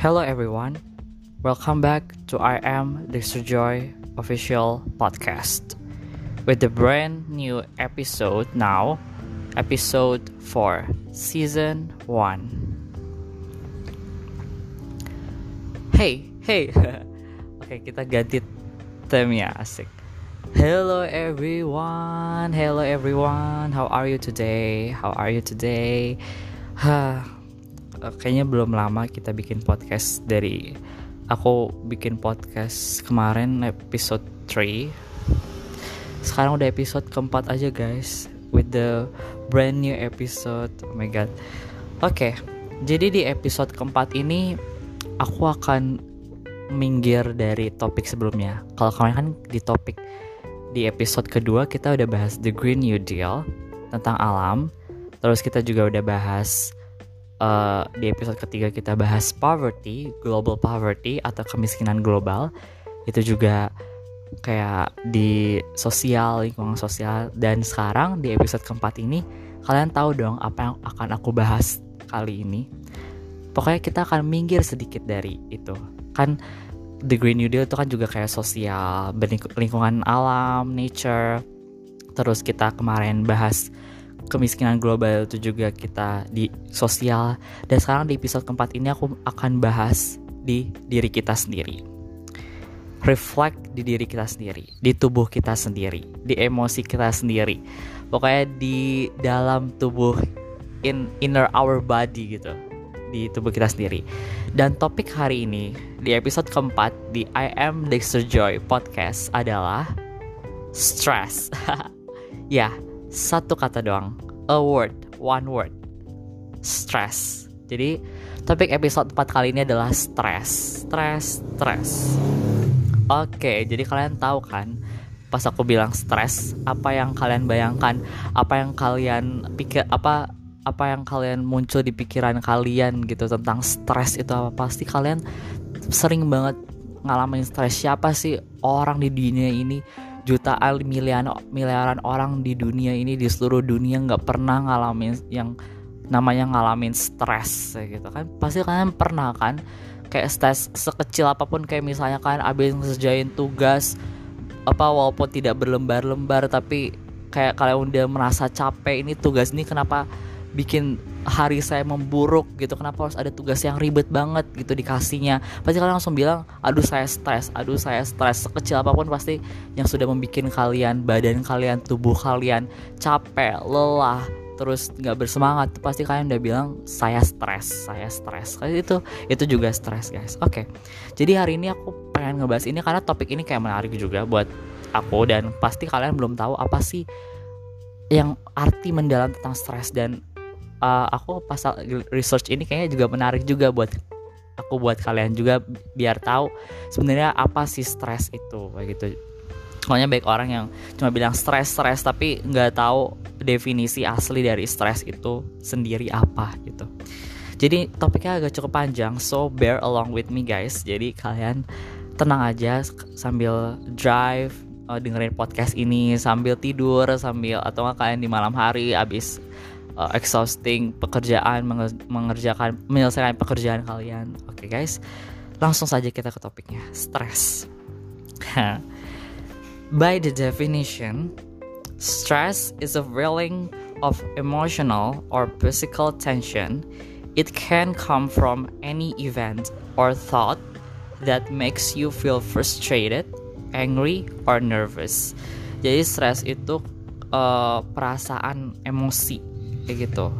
Hello everyone, welcome back to I Am Dexter Joy official podcast with the brand new episode now, episode 4, season 1. Hey, hey, oke kita ganti theme ya, asik. Hello everyone, hello everyone, how are you today? How are you today? Hah, uh, kayaknya belum lama kita bikin podcast dari aku bikin podcast kemarin episode 3 sekarang udah episode keempat aja guys with the brand new episode. Oh my god. Oke okay, jadi di episode keempat ini aku akan minggir dari topik sebelumnya. Kalau kalian kan di topik di episode kedua kita udah bahas the Green New Deal tentang alam. Terus kita juga udah bahas uh, di episode ketiga kita bahas poverty, global poverty atau kemiskinan global. Itu juga kayak di sosial, lingkungan sosial dan sekarang di episode keempat ini kalian tahu dong apa yang akan aku bahas kali ini. Pokoknya kita akan minggir sedikit dari itu. Kan The Green New Deal itu kan juga kayak sosial, lingkungan alam, nature. Terus kita kemarin bahas kemiskinan global itu juga kita di sosial. Dan sekarang di episode keempat ini aku akan bahas di diri kita sendiri. Reflect di diri kita sendiri di tubuh kita sendiri di emosi kita sendiri. Pokoknya di dalam tubuh in inner our body gitu di tubuh kita sendiri. Dan topik hari ini di episode keempat di I Am Dexter Joy podcast adalah stress. Ya satu kata doang. A word. One word. Stress. Jadi topik episode 4 kali ini adalah stress. Stress stress. Oke jadi kalian tahu kan pas aku bilang stress apa yang kalian bayangkan apa yang kalian pikir apa apa yang kalian muncul di pikiran kalian gitu tentang stres itu apa pasti kalian sering banget ngalamin stres siapa sih orang di dunia ini jutaan miliaran miliaran orang di dunia ini di seluruh dunia nggak pernah ngalamin yang namanya ngalamin stres gitu kan. Pasti kalian pernah kan kayak stres sekecil apa pun kayak misalnya kalian abis ngerjain tugas apa walaupun tidak berlembar-lembar tapi kayak kalian udah merasa capek ini tugas ini kenapa bikin hari saya memburuk gitu. Kenapa harus ada tugas yang ribet banget gitu dikasihnya? Pasti kalian langsung bilang aduh saya stres aduh saya stres. Sekecil apa pun pasti yang sudah membuat kalian badan kalian tubuh kalian capek lelah terus nggak bersemangat pasti kalian udah bilang saya stres saya stres. Itu itu juga stres guys. Oke. Jadi hari ini aku pengen ngebahas ini karena topik ini kayak menarik juga buat aku dan pasti kalian belum tahu apa sih yang arti mendalam tentang stres dan uh, aku pasal research ini kayaknya juga menarik juga buat aku buat kalian juga biar tahu sebenarnya apa sih stres itu kayak gitu Soalnya baik orang yang cuma bilang stres stres tapi nggak tahu definisi asli dari stres itu sendiri apa gitu. Jadi topiknya agak cukup panjang, so bear along with me guys. Jadi kalian tenang aja sambil drive uh, dengerin podcast ini sambil tidur sambil atau kalian di malam hari abis uh, exhausting pekerjaan mengerjakan menyelesaikan pekerjaan kalian. Oke okay, guys, langsung saja kita ke topiknya, stress. By the definition, stress is a feeling of emotional or physical tension. It can come from any event or thought that makes you feel frustrated, angry, or nervous. Jadi stress itu uh, perasaan emosi kayak gitu.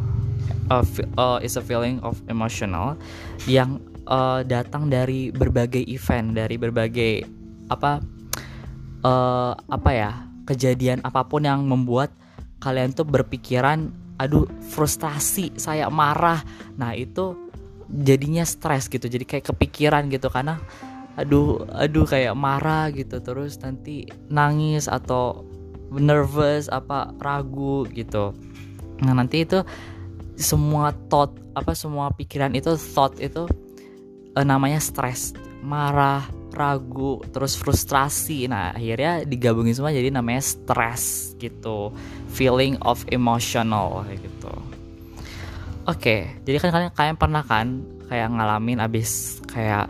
Uh, uh, is a feeling of emotional yang uh, datang dari berbagai event dari berbagai apa uh, apa ya kejadian apa pun yang membuat kalian tuh berpikiran aduh frustasi saya marah. Nah itu jadinya stres gitu jadi kayak kepikiran gitu karena aduh aduh kayak marah gitu terus nanti nangis atau nervous apa ragu gitu nah nanti itu semua thought apa semua pikiran itu thought itu uh, namanya stres marah ragu terus frustrasi. Nah akhirnya digabungin semua jadi namanya stres gitu feeling of emotional gitu. Oke okay, jadi kan kalian kalian pernah kan kayak ngalamin abis kayak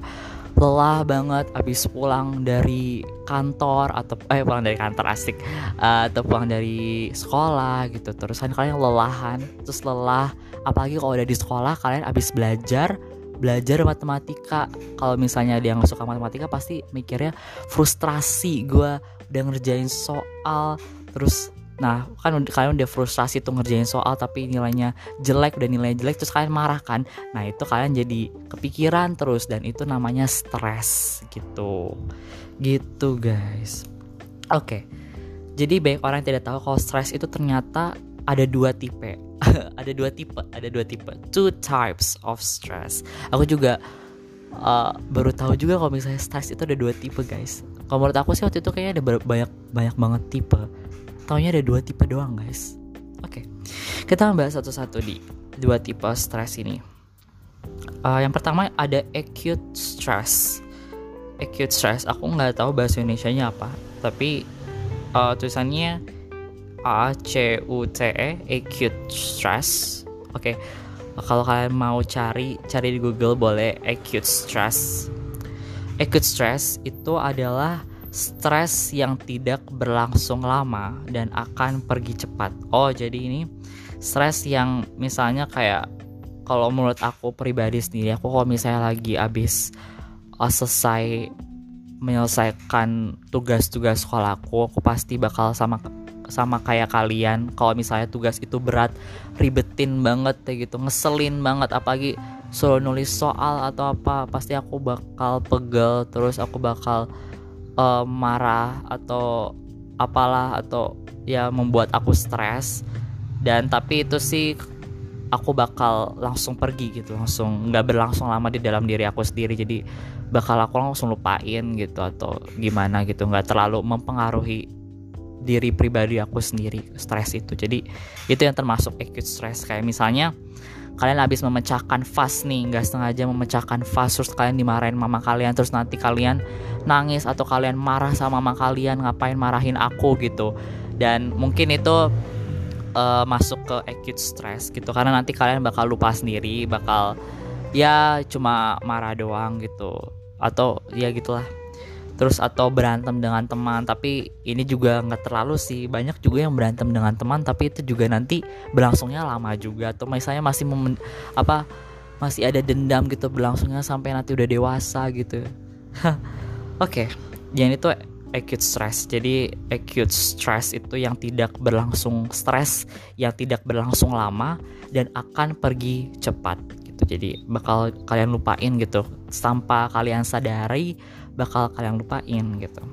lelah banget abis pulang dari kantor atau eh pulang dari kantor asik. Uh, atau pulang dari sekolah gitu. Terus kan kalian lelahan terus lelah. Apalagi kalau udah di sekolah kalian abis belajar belajar matematika. Kalau misalnya dia nggak suka matematika pasti mikirnya frustrasi. Gue udah ngerjain soal terus Nah, kan kalian udah frustrasi tuh ngerjain soal tapi nilainya jelek, udah nilai jelek terus kalian marah kan. Nah, itu kalian jadi kepikiran terus dan itu namanya stres gitu. Gitu, guys. Oke. Jadi banyak orang yang tidak tahu kalau stres itu ternyata ada dua tipe. ada dua tipe, ada dua tipe. Two types of stress. Aku juga uh, baru tahu juga kalau misalnya stres itu ada dua tipe, guys. Kalau menurut aku sih waktu itu kayaknya ada banyak banyak banget tipe taunya ada dua tipe doang guys oke okay. kita bahas satu-satu di dua tipe stres ini uh, yang pertama ada acute stress acute stress aku nggak tahu bahasa Indonesia nya apa tapi uh, tulisannya A C U T E acute stress oke okay. kalau kalian mau cari cari di Google boleh acute stress acute stress itu adalah stres yang tidak berlangsung lama dan akan pergi cepat. Oh, jadi ini stres yang misalnya kayak kalau menurut aku pribadi sendiri, aku kalau misalnya lagi abis uh, selesai menyelesaikan tugas-tugas sekolahku, aku pasti bakal sama sama kayak kalian kalau misalnya tugas itu berat ribetin banget kayak gitu ngeselin banget apalagi suruh nulis soal atau apa pasti aku bakal pegel terus aku bakal uh, marah atau apalah atau ya membuat aku stres. Dan tapi itu sih aku bakal langsung pergi gitu langsung nggak berlangsung lama di dalam diri aku sendiri. Jadi bakal aku langsung lupain gitu atau gimana gitu. Nggak terlalu mempengaruhi diri pribadi aku sendiri stres itu. Jadi itu yang termasuk acute stress. Kayak misalnya kalian habis memecahkan vas nih nggak sengaja memecahkan vas terus kalian dimarahin mama kalian terus nanti kalian nangis atau kalian marah sama mama kalian ngapain marahin aku gitu. Dan mungkin itu uh, masuk ke acute stress gitu karena nanti kalian bakal lupa sendiri bakal ya cuma marah doang gitu atau ya gitulah terus atau berantem dengan teman. Tapi ini juga nggak terlalu sih. Banyak juga yang berantem dengan teman tapi itu juga nanti berlangsungnya lama juga. Atau misalnya masih momen apa masih ada dendam gitu berlangsungnya sampai nanti udah dewasa gitu. Oke okay. yang itu acute stress. Jadi acute stress itu yang tidak berlangsung stres yang tidak berlangsung lama dan akan pergi cepat gitu. Jadi bakal kalian lupain gitu. Tanpa kalian sadari bakal kalian lupain gitu.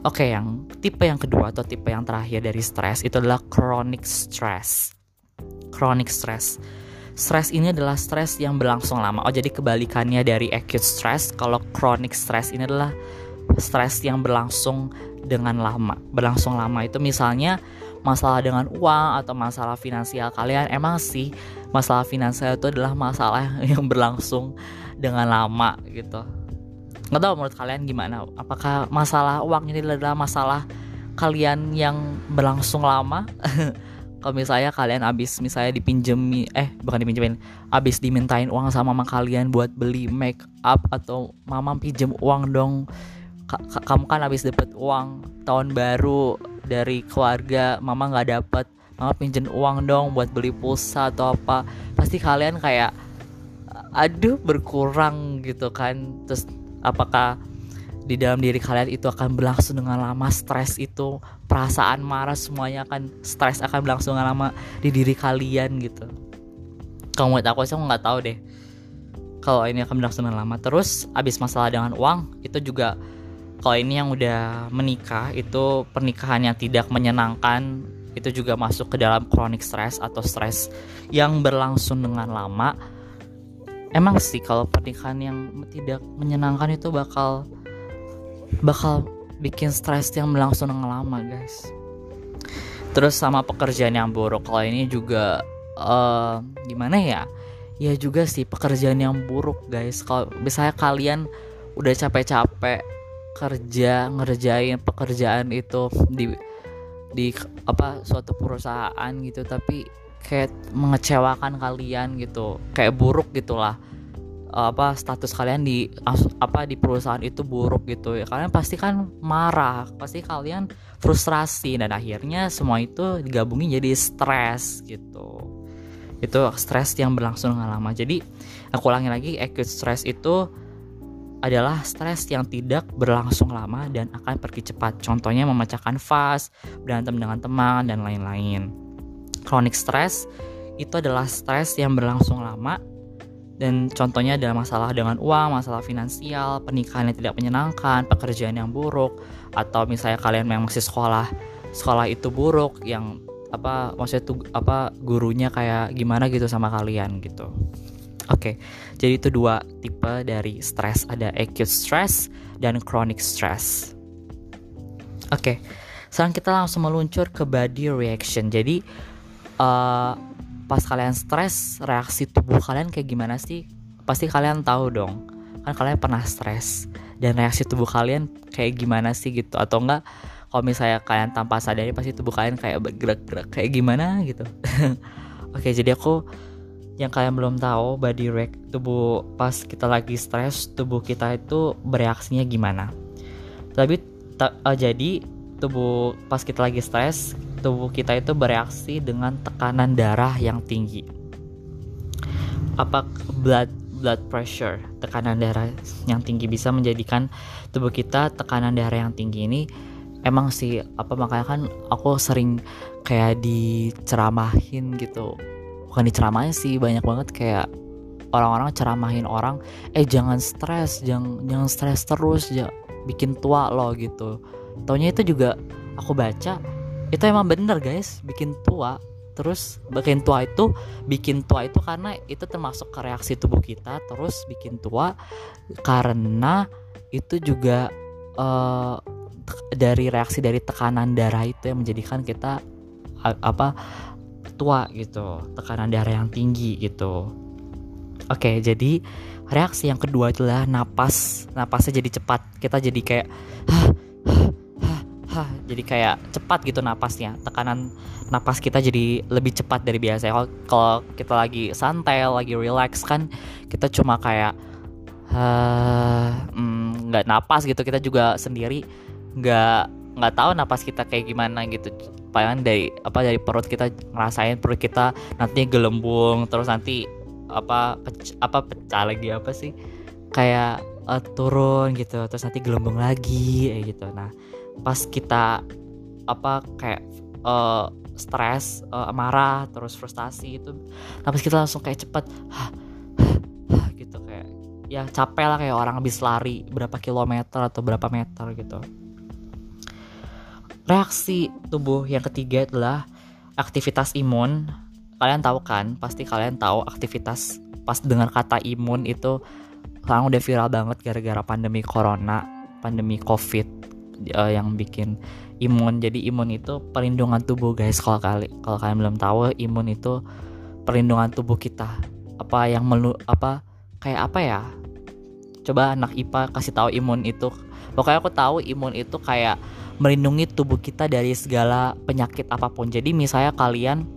Oke, yang tipe yang kedua atau tipe yang terakhir dari stres itu adalah chronic stress. Chronic stress. Stress ini adalah stres yang berlangsung lama. Oh, jadi kebalikannya dari acute stress. Kalau chronic stress ini adalah stres yang berlangsung dengan lama. Berlangsung lama itu misalnya masalah dengan uang atau masalah finansial kalian. Emang sih masalah finansial itu adalah masalah yang berlangsung dengan lama gitu nggak tahu menurut kalian gimana. Apakah masalah uang ini adalah masalah kalian yang berlangsung lama? Kalau misalnya kalian abis misalnya dipinjemi eh bukan dipinjemin abis dimintain uang sama mama kalian buat beli make up atau mama pinjem uang dong. Kamu kan abis dapet uang tahun baru dari keluarga mama nggak dapet. Mama pinjem uang dong buat beli pulsa atau apa. Pasti kalian kayak aduh berkurang gitu kan. Terus apakah di dalam diri kalian itu akan berlangsung dengan lama stres itu? Perasaan marah semuanya akan stres akan berlangsung dengan lama di diri kalian gitu. Kalau menurut aku sih aku nggak tahu deh. Kalau ini akan berlangsung dengan lama. Terus abis masalah dengan uang itu juga kalau ini yang udah menikah itu pernikahan yang tidak menyenangkan itu juga masuk ke dalam chronic stress atau stres yang berlangsung dengan lama emang sih kalau pernikahan yang tidak menyenangkan itu bakal bakal bikin stres yang berlangsung dengan lama guys. Terus sama pekerjaan yang buruk. Kalau ini juga uh, gimana ya? Ya juga sih pekerjaan yang buruk guys. Kalau misalnya kalian udah capek-capek kerja ngerjain pekerjaan itu di di apa suatu perusahaan gitu tapi kayak mengecewakan kalian gitu. Kayak buruk gitulah. Apa status kalian di apa di perusahaan itu buruk gitu ya. Kalian pasti kan marah pasti kalian frustrasi dan akhirnya semua itu digabungin jadi stres gitu. Itu stres yang berlangsung lama. Jadi aku ulangi lagi acute stress itu adalah stres yang tidak berlangsung lama dan akan pergi cepat. Contohnya memecahkan vas, berantem dengan teman, dan lain-lain. Chronic stress itu adalah stres yang berlangsung lama dan contohnya adalah masalah dengan uang, masalah finansial, pernikahan yang tidak menyenangkan, pekerjaan yang buruk, atau misalnya kalian memang masih sekolah, sekolah itu buruk, yang apa maksudnya tuh apa gurunya kayak gimana gitu sama kalian gitu. Oke, okay, jadi itu dua tipe dari stres, ada acute stress dan chronic stress. Oke, okay, sekarang kita langsung meluncur ke body reaction. Jadi uh, pas kalian stres reaksi tubuh kalian kayak gimana sih? Pasti kalian tahu dong. Kan kalian pernah stres. Dan reaksi tubuh kalian kayak gimana sih gitu? Atau enggak kalau misalnya kalian tanpa sadari pasti tubuh kalian kayak bergerak-gerak kayak gimana gitu. Oke jadi aku yang kalian belum tahu body react tubuh pas kita lagi stres tubuh kita itu bereaksinya gimana. Tapi ta, uh, jadi tubuh pas kita lagi stres tubuh kita itu bereaksi dengan tekanan darah yang tinggi. Apa blood blood pressure, tekanan darah yang tinggi bisa menjadikan tubuh kita tekanan darah yang tinggi ini emang sih apa makanya kan aku sering kayak diceramahin gitu. Bukan diceramahin sih, banyak banget kayak orang-orang ceramahin orang, eh jangan stres, jangan jangan stres terus, ya bikin tua loh gitu. Taunya itu juga aku baca itu emang bener guys. Bikin tua terus bikin tua itu bikin tua itu karena itu termasuk reaksi tubuh kita terus bikin tua karena itu juga uh, dari reaksi dari tekanan darah itu yang menjadikan kita apa tua gitu tekanan darah yang tinggi gitu. Oke jadi reaksi yang kedua adalah napas. Napasnya jadi cepat. Kita jadi kayak hah jadi kayak cepat gitu napasnya. Tekanan napas kita jadi lebih cepat dari biasa kalau kita lagi santai lagi relax kan kita cuma kayak nggak hmm, napas gitu. Kita juga sendiri nggak nggak tahu napas kita kayak gimana gitu. Paling dari apa dari perut kita ngerasain perut kita nanti gelembung terus nanti apa pec, apa pecah lagi apa sih? Kayak uh, turun gitu terus nanti gelembung lagi kayak gitu. Nah pas kita apa kayak uh, stres uh, marah terus frustasi itu tapi kita langsung kayak cepet gitu kayak ya capek lah kayak orang habis lari berapa kilometer atau berapa meter gitu. Reaksi tubuh yang ketiga adalah aktivitas imun. Kalian tahu kan pasti kalian tahu aktivitas pas dengan kata imun itu sekarang udah viral banget gara-gara pandemi corona pandemi covid uh, yang bikin imun. Jadi imun itu perlindungan tubuh guys. Kalau kali kalau kalian belum tahu imun itu perlindungan tubuh kita. Apa yang melu apa kayak apa ya? Coba anak IPA kasih tahu imun itu. Pokoknya aku tahu imun itu kayak melindungi tubuh kita dari segala penyakit apa pun. Jadi misalnya kalian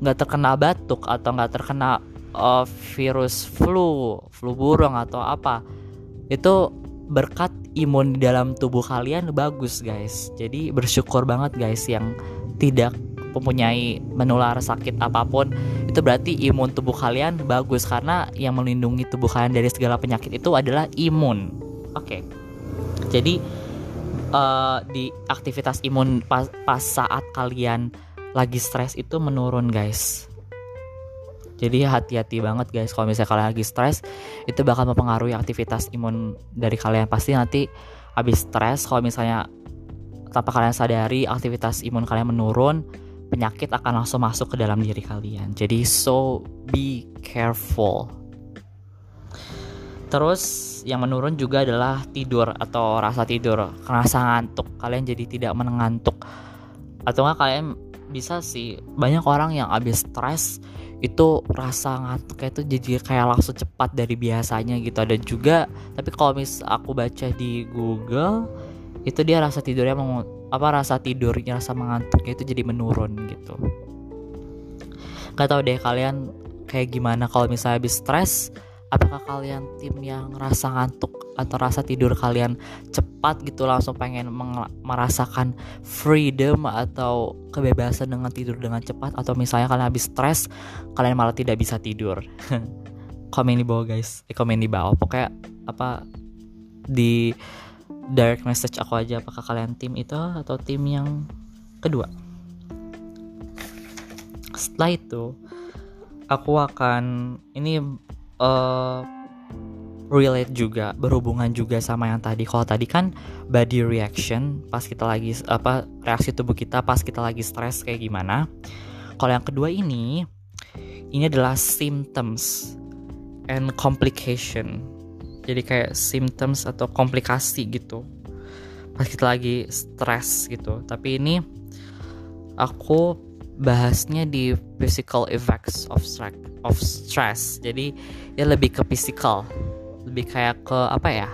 nggak terkena batuk atau nggak terkena uh, virus flu flu burung atau apa itu berkat imun di dalam tubuh kalian bagus guys. Jadi bersyukur banget guys yang tidak mempunyai menular sakit apa pun. Itu berarti imun tubuh kalian bagus karena yang melindungi tubuh kalian dari segala penyakit itu adalah imun. Oke. Okay. jadi uh, di aktivitas imun pas, pas saat kalian lagi stres itu menurun guys jadi hati-hati banget guys kalau misalnya kalian lagi stres itu bakal mempengaruhi aktivitas imun dari kalian pasti nanti habis stres kalau misalnya tanpa kalian sadari aktivitas imun kalian menurun penyakit akan langsung masuk ke dalam diri kalian. Jadi so be careful. Terus yang menurun juga adalah tidur atau rasa tidur, rasa ngantuk. Kalian jadi tidak mengantuk. Atau enggak kalian bisa sih banyak orang yang habis stres itu rasa ngantuknya itu jadi kayak langsung cepat dari biasanya gitu. Ada juga tapi kalau mis aku baca di Google itu dia rasa tidurnya mau apa rasa tidurnya rasa mengantuknya itu jadi menurun gitu. Gak tau deh kalian kayak gimana kalau misalnya habis stres apakah kalian tim yang rasa ngantuk atau rasa tidur kalian cepat gitu langsung pengen merasakan freedom atau kebebasan dengan tidur dengan cepat? Atau misalnya kalian habis stres kalian malah tidak bisa tidur? Komen di bawah guys. Eh, komen di bawah. Pokoknya apa di direct message aku aja apakah kalian tim itu atau tim yang kedua. Setelah itu aku akan ini uh, relate juga berhubungan juga sama yang tadi. Kalau tadi kan body reaction pas kita lagi apa reaksi tubuh kita pas kita lagi stres kayak gimana. Kalau yang kedua ini ini adalah symptoms and complication. Jadi kayak symptoms atau komplikasi gitu. Pas kita lagi stres gitu. Tapi ini aku bahasnya di physical effects of stress of stress. Jadi ya lebih ke physical. Lebih kayak ke apa ya?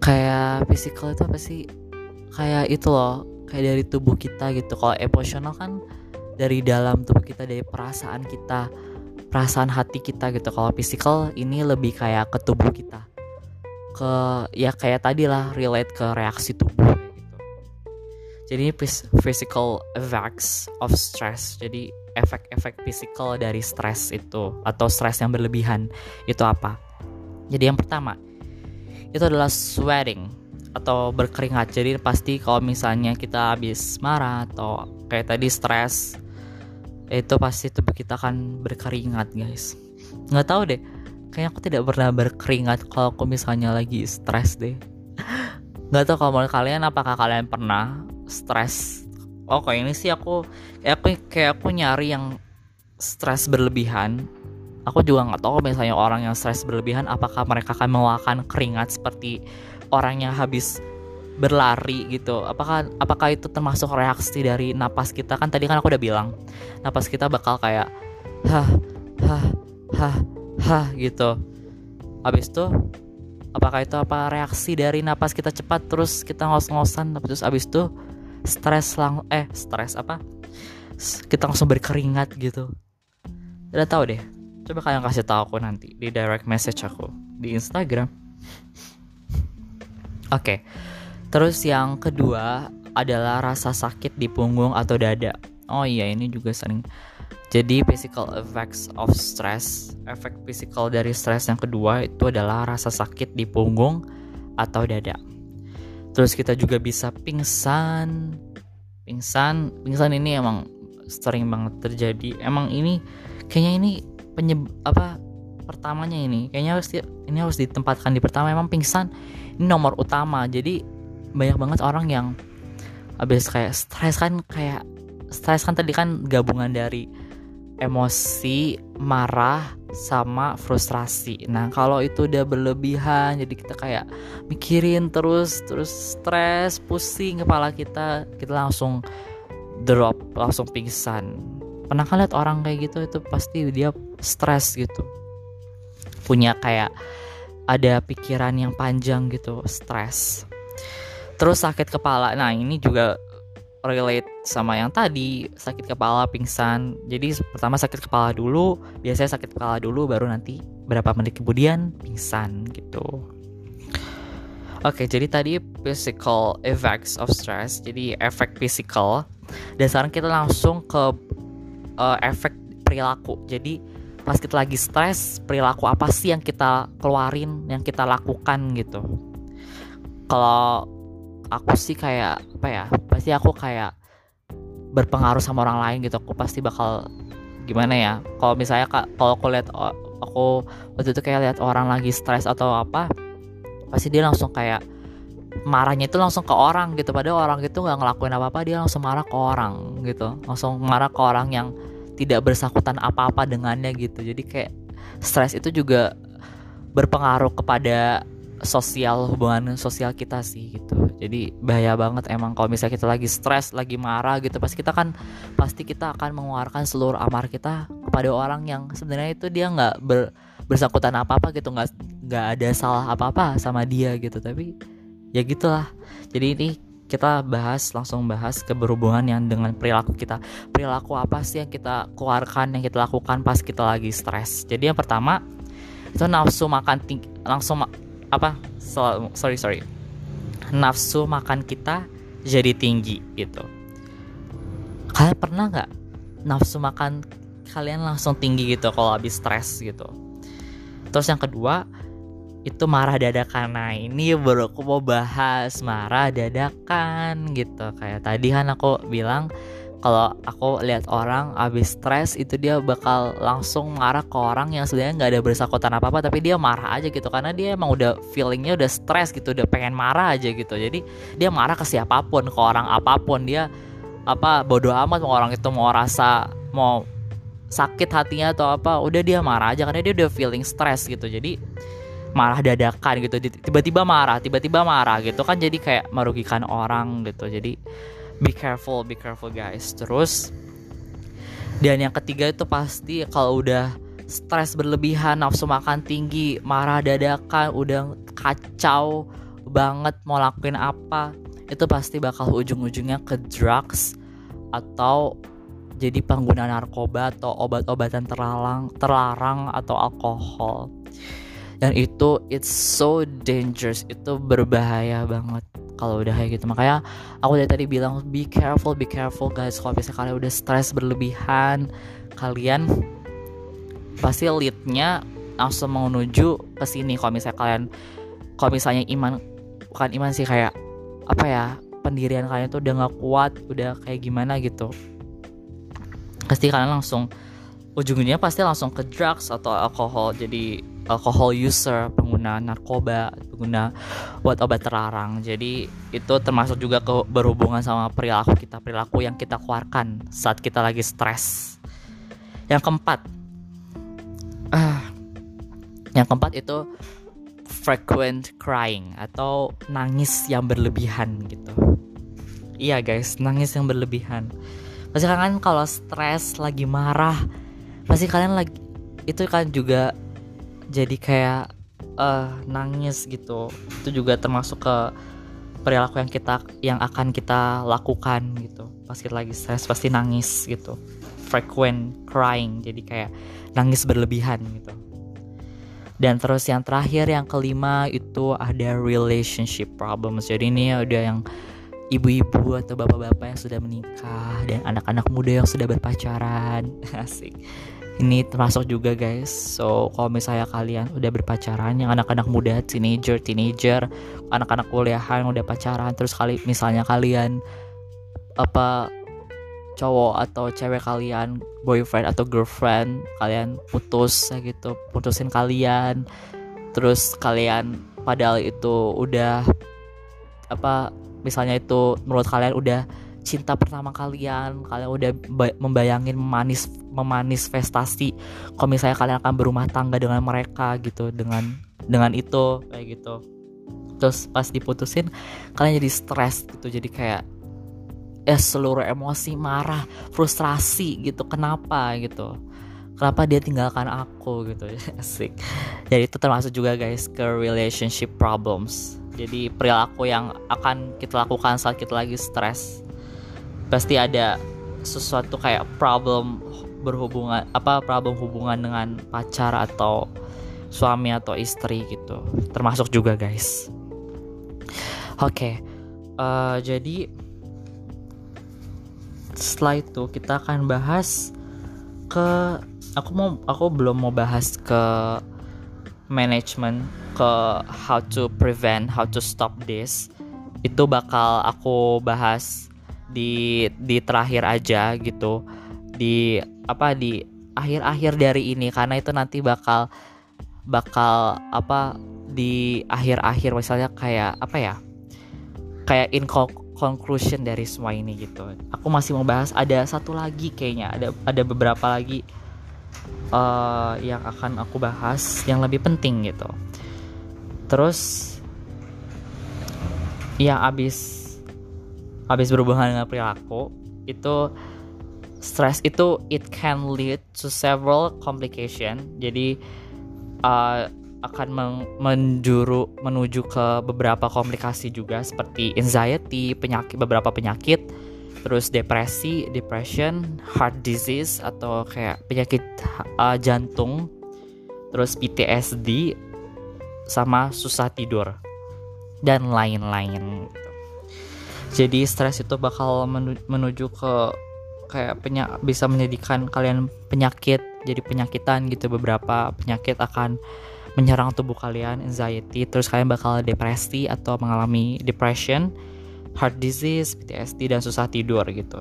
Kayak physical itu apa sih? Kayak itu loh kayak dari tubuh kita gitu. Kalau emosional kan dari dalam tubuh kita dari perasaan kita perasaan hati kita gitu. Kalau physical ini lebih kayak ke tubuh kita. Ke ya kayak tadi lah relate ke reaksi tubuh jadi physical effects of stress. Jadi efek-efek physical dari stres itu atau stres yang berlebihan itu apa? Jadi yang pertama itu adalah sweating atau berkeringat. Jadi pasti kalau misalnya kita habis marah atau kayak tadi stres itu pasti tubuh kita akan berkeringat guys. Nggak tahu deh kayaknya aku tidak pernah berkeringat kalau aku misalnya lagi stres deh nggak tahu kalau menurut kalian apakah kalian pernah stres? Oh kayak ini sih aku kayak aku kayak aku nyari yang stres berlebihan. Aku juga nggak tahu misalnya orang yang stres berlebihan apakah mereka akan mengeluarkan keringat seperti orang yang habis berlari gitu. Apakah apakah itu termasuk reaksi dari napas kita? Kan tadi kan aku udah bilang napas kita bakal kayak hah hah hah hah gitu. Habis itu apakah itu apa reaksi dari napas kita cepat terus kita ngos-ngosan terus habis itu stres lang eh stres apa? Kita langsung berkeringat gitu. Udah tahu deh. Coba kalian kasih tahu aku nanti di direct message aku di Instagram. Oke. Okay. terus yang kedua adalah rasa sakit di punggung atau dada. Oh iya ini juga sering jadi physical effects of stress efek physical dari stres yang kedua itu adalah rasa sakit di punggung atau dada. Terus kita juga bisa pingsan. Pingsan pingsan ini emang sering banget terjadi. Emang ini kayaknya ini penyeb apa pertamanya ini. Kayaknya harus di, ini harus ditempatkan di pertama. Emang pingsan ini nomor utama. Jadi banyak banget orang yang habis kayak stres kan kayak stres kan tadi kan gabungan dari emosi marah sama frustrasi. Nah, kalau itu udah berlebihan, jadi kita kayak mikirin terus, terus stres, pusing kepala kita, kita langsung drop, langsung pingsan. Pernah kan lihat orang kayak gitu itu pasti dia stres gitu. Punya kayak ada pikiran yang panjang gitu, stres. Terus sakit kepala. Nah, ini juga relate sama yang tadi sakit kepala pingsan jadi pertama sakit kepala dulu biasanya sakit kepala dulu baru nanti berapa menit kemudian pingsan gitu Oke, jadi tadi physical effects of stress, jadi efek physical. Dan sekarang kita langsung ke uh, efek perilaku. Jadi pas kita lagi stres, perilaku apa sih yang kita keluarin, yang kita lakukan gitu. Kalau aku sih kayak apa ya pasti aku kayak berpengaruh sama orang lain gitu. Aku pasti bakal gimana ya kalau misalnya kalau aku lihat aku waktu itu kayak lihat orang lagi stres atau apa pasti dia langsung kayak marahnya itu langsung ke orang gitu. Padahal orang itu nggak ngelakuin apa apa dia langsung marah ke orang gitu. Langsung marah ke orang yang tidak bersangkutan apa-apa dengannya gitu. Jadi kayak stres itu juga berpengaruh kepada sosial hubungan sosial kita sih gitu. Jadi bahaya banget emang kalau misalnya kita lagi stres lagi marah gitu pasti kita kan pasti kita akan mengeluarkan seluruh amar kita kepada orang yang sebenarnya itu dia nggak ber, bersangkutan apa apa gitu nggak nggak ada salah apa apa sama dia gitu. Tapi ya gitulah. Jadi ini kita bahas langsung bahas ke berhubungan yang dengan perilaku kita. Perilaku apa sih yang kita keluarkan yang kita lakukan pas kita lagi stres? Jadi yang pertama itu nafsu makan langsung apa? Sorry sorry. Nafsu makan kita jadi tinggi gitu. Kalian pernah nggak nafsu makan kalian langsung tinggi gitu kalau habis stres gitu? Terus yang kedua itu marah dadakan. Nah ini baru aku mau bahas marah dadakan gitu. Kayak tadi kan aku bilang kalau aku lihat orang abis stres itu dia bakal langsung marah ke orang yang sebenarnya nggak ada bersakutan apa apa tapi dia marah aja gitu. Karena dia emang udah feelingnya udah stres gitu udah pengen marah aja gitu. Jadi dia marah ke siapa pun ke orang apa pun. Dia apa bodoh amat mau orang itu mau rasa mau sakit hatinya atau apa udah dia marah aja karena dia udah feeling stres gitu. Jadi marah dadakan gitu tiba-tiba marah tiba-tiba marah gitu kan jadi kayak merugikan orang gitu. Jadi be careful be careful guys. Terus dan yang ketiga itu pasti kalau udah stres berlebihan nafsu makan tinggi marah dadakan udah kacau banget mau lakuin apa itu pasti bakal ujung-ujungnya ke drugs atau jadi pengguna narkoba atau obat-obatan terlarang terlarang atau alkohol. Dan itu it's so dangerous. Itu berbahaya banget kalau udah kayak gitu. Makanya aku dari tadi bilang be careful be careful guys. Kalau misalnya kalian udah stres berlebihan kalian pasti leadnya langsung menuju ke sini. Kalau misalnya kalian kalau misalnya iman bukan iman sih kayak apa ya pendirian kalian tuh udah nggak kuat udah kayak gimana gitu. Pasti kalian langsung ujungnya pasti langsung ke drugs atau alkohol. Jadi alkohol user pengguna narkoba pengguna buat obat terlarang. Jadi itu termasuk juga ke berhubungan sama perilaku kita perilaku yang kita keluarkan saat kita lagi stres. Yang keempat uh, yang keempat itu frequent crying atau nangis yang berlebihan gitu. Iya guys nangis yang berlebihan. Pasti kan kalau stres lagi marah pasti kalian lagi itu kan juga jadi kayak uh, nangis gitu. Itu juga termasuk ke perilaku yang kita yang akan kita lakukan gitu. Pasti lagi stres pasti nangis gitu. Frequent crying jadi kayak nangis berlebihan gitu. Dan terus yang terakhir yang kelima itu ada relationship problems. Jadi ini udah yang ibu-ibu atau bapak-bapak yang sudah menikah dan anak-anak muda yang sudah berpacaran. Asik ini termasuk juga guys. So kalau misalnya kalian udah berpacaran yang anak-anak muda teenager teenager anak-anak kuliahan yang udah pacaran terus kali misalnya kalian apa cowok atau cewek kalian boyfriend atau girlfriend kalian putus gitu putusin kalian terus kalian padahal itu udah apa misalnya itu menurut kalian udah cinta pertama kalian kalian udah membayangin memanis memanifestasi kalau misalnya kalian akan berumah tangga dengan mereka gitu dengan dengan itu kayak gitu. Terus pas diputusin kalian jadi stres gitu jadi kayak eh seluruh emosi marah frustrasi gitu kenapa gitu? Kenapa dia tinggalkan aku gitu? Asik. Jadi itu termasuk juga guys ke relationship problems. Jadi perilaku yang akan kita lakukan saat kita lagi stres pasti ada sesuatu kayak problem berhubungan apa problem hubungan dengan pacar atau suami atau istri gitu. Termasuk juga guys. Oke okay, uh, eh, jadi setelah itu kita akan bahas ke aku mau aku belum mau bahas ke management ke how to prevent how to stop this. Itu bakal aku bahas di di terakhir aja gitu. Di apa di akhir-akhir dari ini karena itu nanti bakal bakal apa di akhir-akhir misalnya kayak apa ya kayak in conclusion dari semua ini gitu. Aku masih mau bahas ada satu lagi kayaknya ada ada beberapa lagi uh, yang akan aku bahas yang lebih penting gitu. Terus yang abis habis berhubungan dengan perilaku itu stress itu it can lead to several complication. Jadi uh, akan menjuru menuju ke beberapa komplikasi juga seperti anxiety penyakit beberapa penyakit. Terus depresi depression heart disease atau kayak penyakit uh, jantung. Terus PTSD sama susah tidur. Dan lain-lain. Jadi stres itu bakal menuju ke kayak penyak bisa menjadikan kalian penyakit jadi penyakitan gitu beberapa penyakit akan menyerang tubuh kalian anxiety terus kalian bakal depresi atau mengalami depression heart disease PTSD dan susah tidur gitu.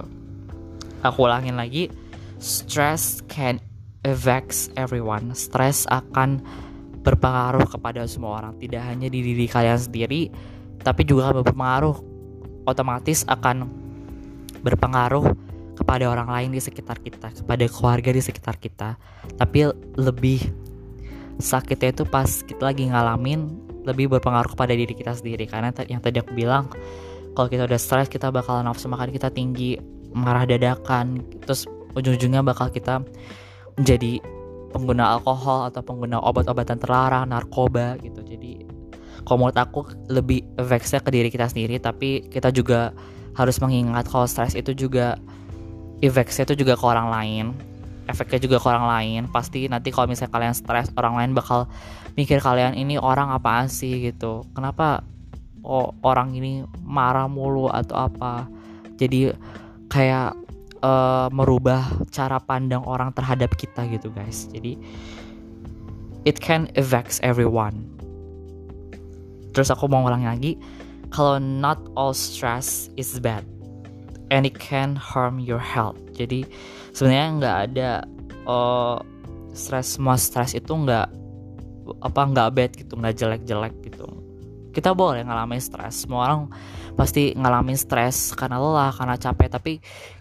Aku ulangin lagi stress can affects everyone. Stress akan berpengaruh kepada semua orang tidak hanya di diri kalian sendiri tapi juga berpengaruh otomatis akan berpengaruh kepada orang lain di sekitar kita kepada keluarga di sekitar kita. Tapi lebih sakitnya itu pas kita lagi ngalamin lebih berpengaruh kepada diri kita sendiri. Karena yang tadi aku bilang kalau kita udah stres kita bakal nafsu makan kita tinggi marah dadakan terus ujung-ujungnya bakal kita menjadi pengguna alkohol atau pengguna obat-obatan terlarang narkoba gitu. Jadi kalau menurut aku lebih efeknya ke diri kita sendiri tapi kita juga harus mengingat kalau stres itu juga efeknya itu juga ke orang lain efeknya juga ke orang lain. Pasti nanti kalau misalnya kalian stres orang lain bakal mikir kalian ini orang apaan sih gitu. Kenapa oh, orang ini marah mulu atau apa? Jadi kayak uh, merubah cara pandang orang terhadap kita gitu guys. Jadi it can affect everyone terus aku mau ulang lagi kalau not all stress is bad and it can harm your health. Jadi sebenarnya nggak ada uh, stres semua stres itu nggak apa nggak bad gitu nggak jelek-jelek gitu. Kita boleh ngalamin stres semua orang pasti ngalamin stres karena lelah karena capek tapi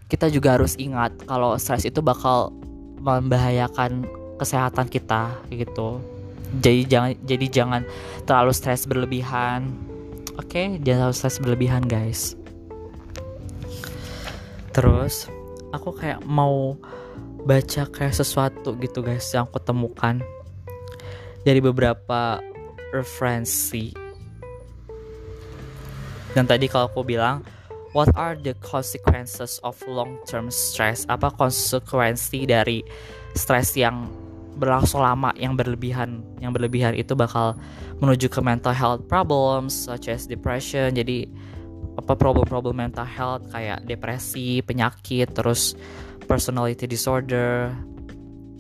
kita juga harus ingat kalau stres itu bakal membahayakan kesehatan kita gitu jadi jangan jadi jangan terlalu stres berlebihan. Oke okay? jangan terlalu stres berlebihan guys. Terus aku kayak mau baca kayak sesuatu gitu guys yang aku temukan dari beberapa referensi. Dan tadi kalau aku bilang what are the consequences of long term stress? Apa konsekuensi dari stres yang berlangsung lama yang berlebihan yang berlebihan itu bakal menuju ke mental health problems such as depression jadi apa problem-problem mental health kayak depresi, penyakit, terus personality disorder,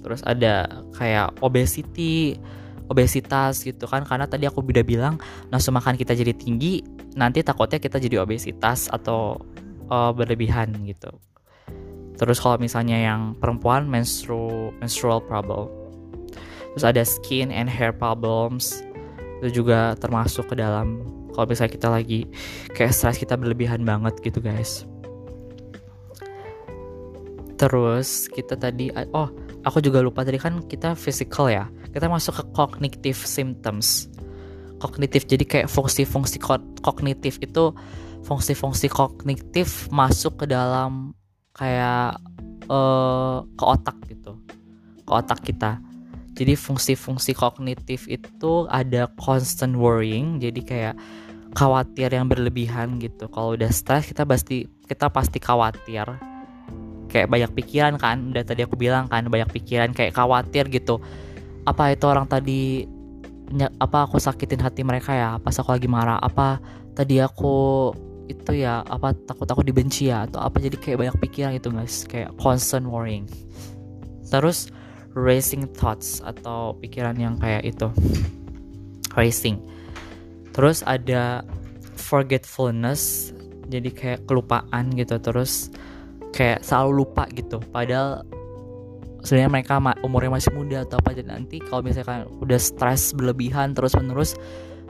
terus ada kayak obesity, obesitas gitu kan karena tadi aku udah bilang nafsu makan kita jadi tinggi, nanti takutnya kita jadi obesitas atau uh, berlebihan gitu. Terus kalau misalnya yang perempuan menstrual menstrual problem. Terus ada skin and hair problems. Itu juga termasuk ke dalam kalau misalnya kita lagi kayak stres kita berlebihan banget gitu guys. Terus kita tadi oh aku juga lupa tadi kan kita physical ya. Kita masuk ke cognitive symptoms. Kognitif jadi kayak fungsi-fungsi kognitif itu fungsi-fungsi kognitif masuk ke dalam kayak uh, ke otak gitu. Ke otak kita jadi fungsi-fungsi kognitif itu ada constant worrying jadi kayak khawatir yang berlebihan gitu. Kalau udah stres kita pasti kita pasti khawatir. Kayak banyak pikiran kan udah tadi aku bilang kan banyak pikiran kayak khawatir gitu. Apa itu orang tadi apa aku sakitin hati mereka ya? Pas aku lagi marah apa tadi aku itu ya apa takut aku dibenci ya? Atau apa? Jadi kayak banyak pikiran itu guys. Kayak constant worrying. Terus racing thoughts atau pikiran yang kayak itu. Racing terus ada forgetfulness jadi kayak kelupaan gitu terus kayak selalu lupa gitu. Padahal sebenarnya mereka umurnya masih muda atau apa jadi nanti kalau misalkan udah stres berlebihan terus menerus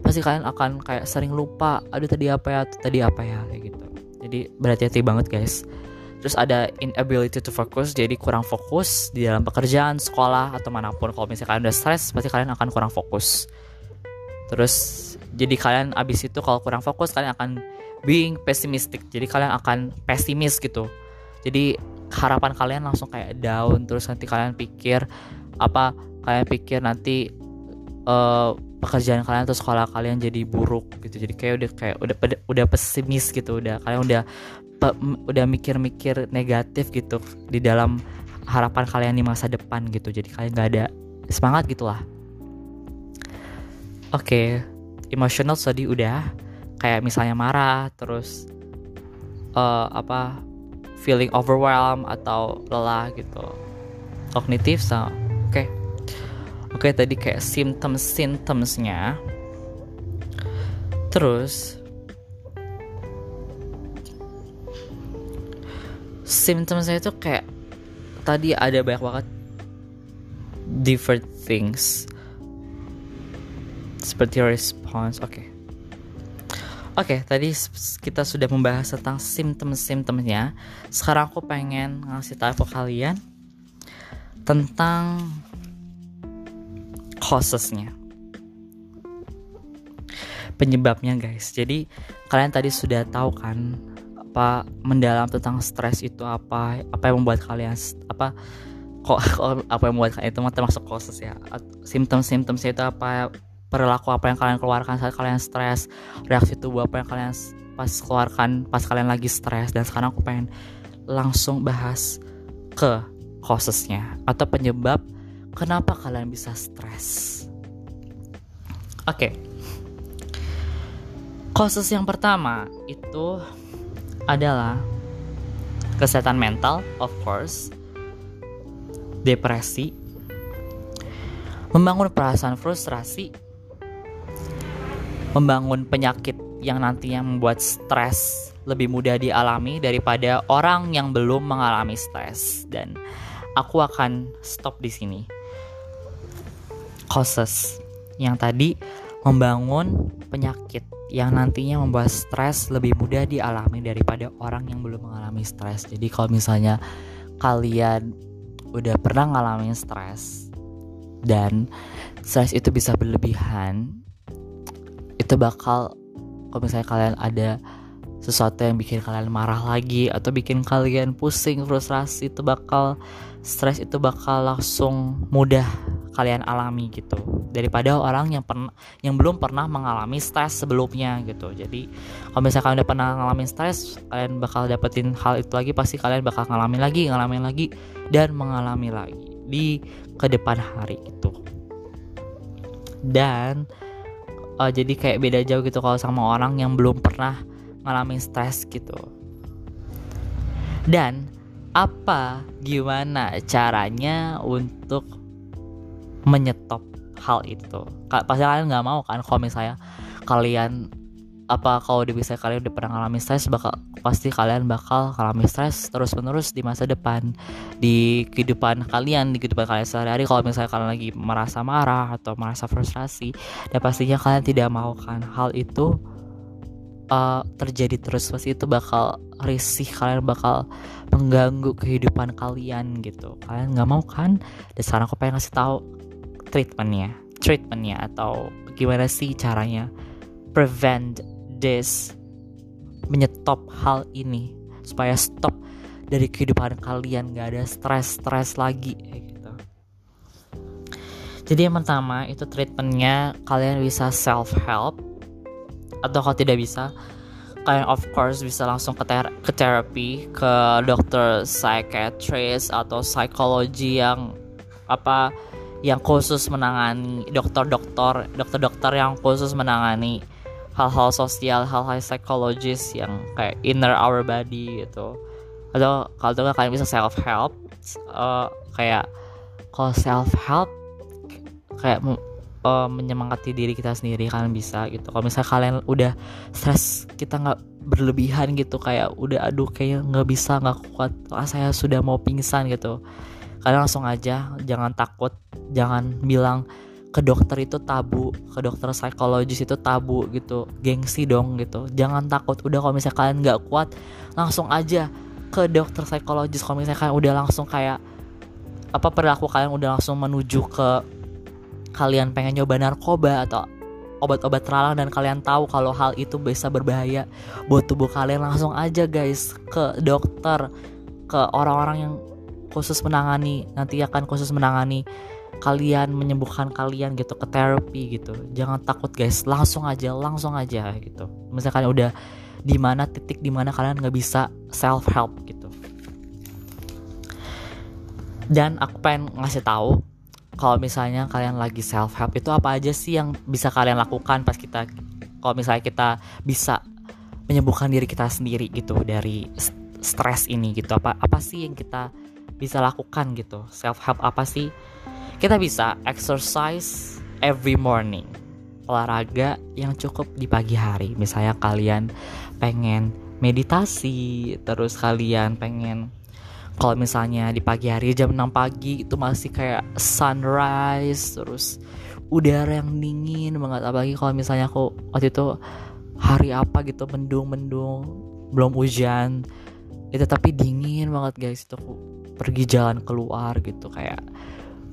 pasti kalian akan kayak sering lupa aduh tadi apa ya? Tadi apa ya? Kayak gitu. Jadi berhati-hati banget guys terus ada inability to focus jadi kurang fokus di dalam pekerjaan sekolah atau mana pun. Kalau misalkan udah stres pasti kalian akan kurang fokus. Terus jadi kalian abis itu kalau kurang fokus kalian akan being pessimistic. Jadi kalian akan pesimis gitu. Jadi harapan kalian langsung kayak down. Terus nanti kalian pikir apa kalian pikir nanti uh, pekerjaan kalian atau sekolah kalian jadi buruk gitu. Jadi kayak udah kayak udah udah pesimis gitu. Udah kalian udah udah mikir-mikir negatif gitu di dalam harapan kalian di masa depan gitu. Jadi kalian nggak ada semangat gitulah okay, emotional tadi udah. Kayak misalnya marah terus uh, apa feeling overwhelmed atau lelah gitu. Kognitif so oke. Okay. oke okay, tadi kayak symptoms symptomsnya terus symptomsnya itu kayak tadi ada banyak banget different things. Seperti response oke. Okay. oke okay, tadi kita sudah membahas tentang simptom-simptomnya. Sekarang aku pengen ngasih tahu ke kalian tentang causesnya. Penyebabnya guys. Jadi kalian tadi sudah tahu kan apa mendalam tentang stres itu apa apa yang membuat kalian apa kok apa yang membuat kalian itu termasuk causes ya simptom-simptom itu apa perilaku apa yang kalian keluarkan saat kalian stres reaksi tubuh apa yang kalian pas keluarkan pas kalian lagi stres dan sekarang aku pengen langsung bahas ke causesnya atau penyebab kenapa kalian bisa stres oke okay. causes yang pertama itu adalah kesehatan mental, of course, depresi, membangun perasaan frustrasi, membangun penyakit yang nantinya membuat stres lebih mudah dialami daripada orang yang belum mengalami stres dan aku akan stop di sini. Causes yang tadi membangun penyakit yang nantinya membuat stres lebih mudah dialami daripada orang yang belum mengalami stres. Jadi kalau misalnya kalian udah pernah ngalamin stres dan stres itu bisa berlebihan, itu bakal kalau misalnya kalian ada sesuatu yang bikin kalian marah lagi atau bikin kalian pusing, frustrasi itu bakal stres itu bakal langsung mudah kalian alami gitu. Daripada orang yang pernah yang belum pernah mengalami stres sebelumnya gitu. Jadi kalau misalnya kalian udah pernah ngalamin stres kalian bakal dapetin hal itu lagi pasti kalian bakal ngalamin lagi ngalamin lagi dan mengalami lagi di ke depan hari itu dan uh, jadi kayak beda jauh gitu kalau sama orang yang belum pernah ngalamin stres gitu. Dan apa gimana caranya untuk menyetop hal itu pasti kalian nggak mau kan kalau misalnya kalian apa kalau bisa kalian udah pernah ngalamin stres bakal pasti kalian bakal ngalamin stres terus menerus di masa depan di kehidupan kalian di kehidupan kalian sehari-hari. Kalau misalnya kalian lagi merasa marah atau merasa frustrasi dan pastinya kalian tidak mau kan hal itu uh, terjadi terus. Pasti itu bakal risih kalian bakal mengganggu kehidupan kalian gitu. Kalian nggak mau kan? Dan sekarang aku pengen ngasih tahu treatmentnya treatmentnya atau gimana sih caranya prevent this menyetop hal ini supaya stop dari kehidupan kalian gak ada stres-stres lagi gitu. Jadi yang pertama itu treatmentnya kalian bisa self help atau kalau tidak bisa kalian of course bisa langsung ke, ter ke terapi ke dokter psychiatrist atau psikologi yang apa yang khusus menangani dokter-dokter dokter-dokter yang khusus menangani hal-hal sosial hal-hal psikologis yang kayak inner our body gitu. Atau kalau tuh kalian bisa self help uh, kayak kalau self help kayak uh, menyemangati diri kita sendiri kalian bisa gitu. Kalau misalnya kalian udah stres kita nggak berlebihan gitu kayak udah aduh kayak nggak bisa nggak kuat ah, saya sudah mau pingsan gitu kalian langsung aja jangan takut jangan bilang ke dokter itu tabu ke dokter psikologis itu tabu gitu gengsi dong gitu. Jangan takut udah kalau misalnya kalian nggak kuat langsung aja ke dokter psikologis. Kalau misalnya kalian udah langsung kayak apa perilaku kalian udah langsung menuju ke kalian pengen nyoba narkoba atau obat-obat terlarang dan kalian tahu kalau hal itu bisa berbahaya buat tubuh kalian langsung aja guys ke dokter ke orang-orang yang khusus menangani nanti akan khusus menangani kalian menyembuhkan kalian gitu ke terapi gitu. Jangan takut guys. Langsung aja langsung aja gitu. Misalkan udah di mana titik di mana kalian nggak bisa self help gitu. Dan aku pengen ngasih tahu kalau misalnya kalian lagi self help itu apa aja sih yang bisa kalian lakukan pas kita kalau misalnya kita bisa menyembuhkan diri kita sendiri gitu dari stres ini gitu. Apa apa sih yang kita bisa lakukan gitu. Self help apa sih? Kita bisa exercise every morning. Olahraga yang cukup di pagi hari. Misalnya kalian pengen meditasi terus kalian pengen kalau misalnya di pagi hari jam 6 pagi itu masih kayak sunrise terus udara yang dingin banget. Apalagi kalau misalnya aku waktu itu hari apa gitu mendung-mendung belum hujan itu tapi dingin banget guys. Itu pergi jalan keluar gitu kayak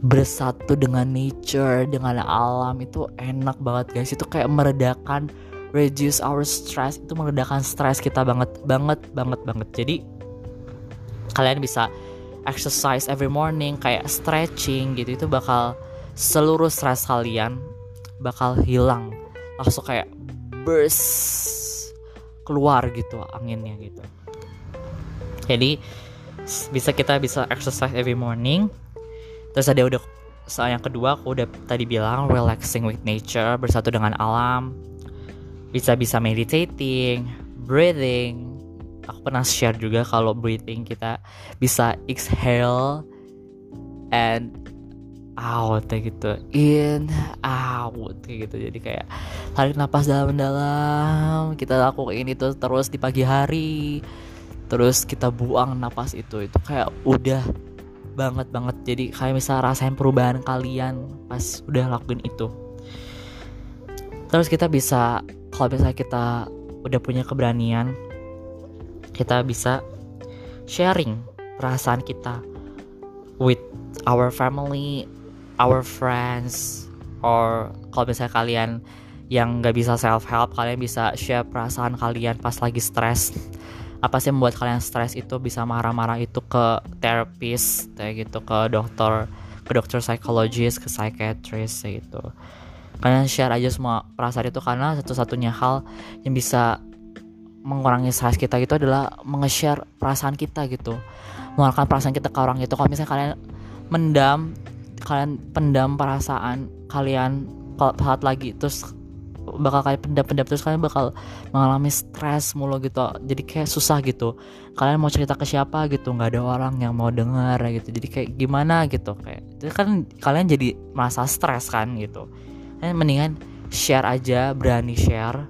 bersatu dengan nature dengan alam itu enak banget guys. Itu kayak meredakan reduce our stress. Itu meredakan stres kita banget banget banget banget. Jadi kalian bisa exercise every morning kayak stretching gitu. Itu bakal seluruh stres kalian bakal hilang. Langsung kayak burst keluar gitu anginnya gitu. Jadi bisa kita bisa exercise every morning. Terus ada udah soal yang kedua aku udah tadi bilang relaxing with nature bersatu dengan alam. Bisa bisa meditating breathing. Aku pernah share juga kalau breathing kita bisa exhale and out kayak gitu. In out kayak gitu. Jadi kayak tarik nafas dalam-dalam kita lakukan itu terus di pagi hari terus kita buang nafas itu itu kayak udah banget banget jadi kayak misal rasain perubahan kalian pas udah lakuin itu terus kita bisa kalau misalnya kita udah punya keberanian kita bisa sharing perasaan kita with our family, our friends, or kalau misalnya kalian yang nggak bisa self help, kalian bisa share perasaan kalian pas lagi stres. Apa sih yang membuat kalian stres itu bisa marah-marah itu ke terapis, kayak gitu, ke dokter, ke dokter psikologis, ke psikiatris, gitu. Kalian share aja semua perasaan itu karena satu-satunya hal yang bisa mengurangi stres kita gitu adalah menge-share perasaan kita gitu mengeluarkan perasaan kita ke orang itu kalau misalnya kalian mendam kalian pendam perasaan kalian kalau lagi terus bakal kayak pendam-pendam terus kalian bakal mengalami stres mulu gitu jadi kayak susah gitu. Kalian mau cerita ke siapa gitu nggak ada orang yang mau dengar gitu jadi kayak gimana gitu kayak itu kan kalian jadi merasa stres kan gitu. Kalian mendingan share aja berani share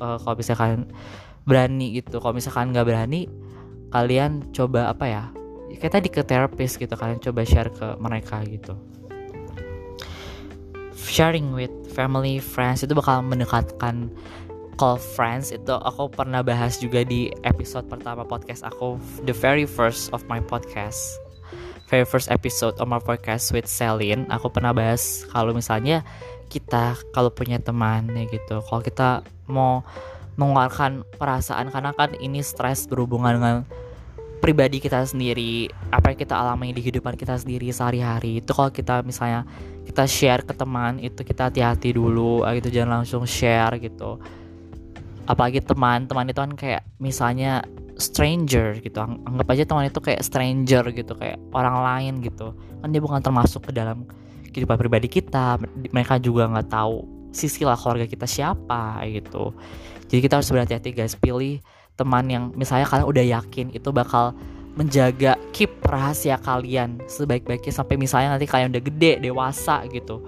uh, kalau bisa kalian berani gitu kalau misalkan nggak berani kalian coba apa ya kayak tadi ke terapis gitu kalian coba share ke mereka gitu sharing with family friends itu bakal mendekatkan call friends. Itu aku pernah bahas juga di episode pertama podcast aku the very first of my podcast. Very first episode of my podcast with Celine. Aku pernah bahas kalau misalnya kita kalau punya teman ya gitu. Kalau kita mau mengeluarkan perasaan karena kan ini stres berhubungan dengan pribadi kita sendiri apa yang kita alami di kehidupan kita sendiri sehari-hari. Itu kalau kita misalnya kita share ke teman itu kita hati-hati dulu ah, gitu. Jangan langsung share gitu. Apalagi teman teman itu kan kayak misalnya stranger gitu. Anggap aja teman itu kayak stranger gitu. Kayak orang lain gitu. Kan dia bukan termasuk ke dalam kehidupan pribadi kita. Mereka juga nggak tahu sisi lah keluarga kita siapa gitu. Jadi kita harus berhati-hati guys. Pilih teman yang misalnya kalian udah yakin itu bakal menjaga keep rahasia kalian sebaik-baiknya sampai misalnya nanti kalian udah gede dewasa gitu.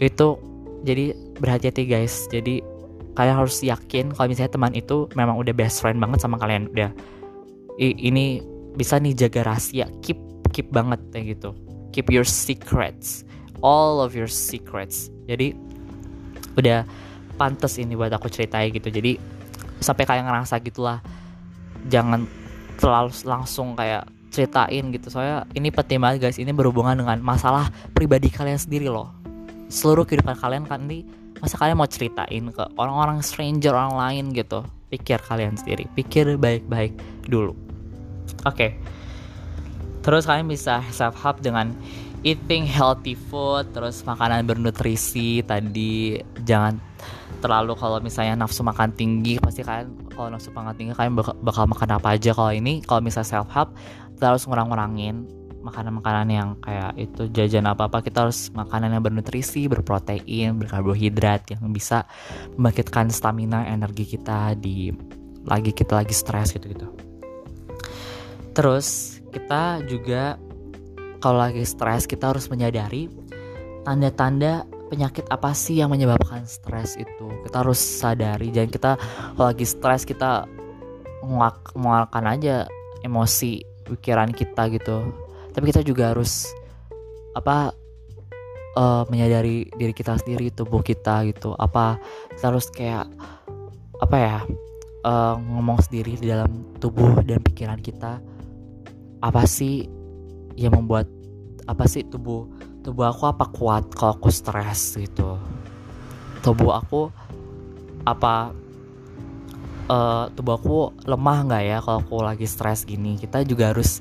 Itu jadi berhati-hati guys. Jadi kalian harus yakin kalau misalnya teman itu memang udah best friend banget sama kalian udah ini bisa nih jaga rahasia keep keep banget kayak gitu. Keep your secrets all of your secrets. Jadi udah pantas ini buat aku ceritain gitu. Jadi sampai kayak ngerasa gitulah. Jangan terlalu langsung kayak ceritain gitu. Soalnya ini penting banget guys. Ini berhubungan dengan masalah pribadi kalian sendiri loh. Seluruh kehidupan kalian kan ini masa kalian mau ceritain ke orang-orang stranger orang lain gitu? Pikir kalian sendiri. Pikir baik-baik dulu. Oke. Okay. terus kalian bisa self help dengan eating healthy food terus makanan bernutrisi tadi. Jangan terlalu kalau misalnya nafsu makan tinggi pasti kalian kalau nafsu makan tinggi kalian bakal, bakal makan apa aja. Kalau ini kalau misalnya self help harus ngurang-ngurangin makanan-makanan yang kayak itu jajan apa-apa kita harus makanan yang bernutrisi, berprotein, berkarbohidrat yang bisa membangkitkan stamina energi kita di lagi kita lagi stres gitu-gitu. Terus kita juga kalau lagi stres kita harus menyadari tanda-tanda penyakit apa sih yang menyebabkan stres itu. Kita harus sadari jangan kita kalau lagi stres kita mengeluarkan aja emosi pikiran kita gitu. Tapi kita juga harus apa uh, menyadari diri kita sendiri tubuh kita gitu. Apa kita harus kayak apa ya uh, ngomong sendiri di dalam tubuh dan pikiran kita. Apa sih yang membuat apa sih tubuh tubuh aku apa kuat kalau aku stres gitu. Tubuh aku apa uh, tubuh aku lemah nggak ya kalau aku lagi stres gini? Kita juga harus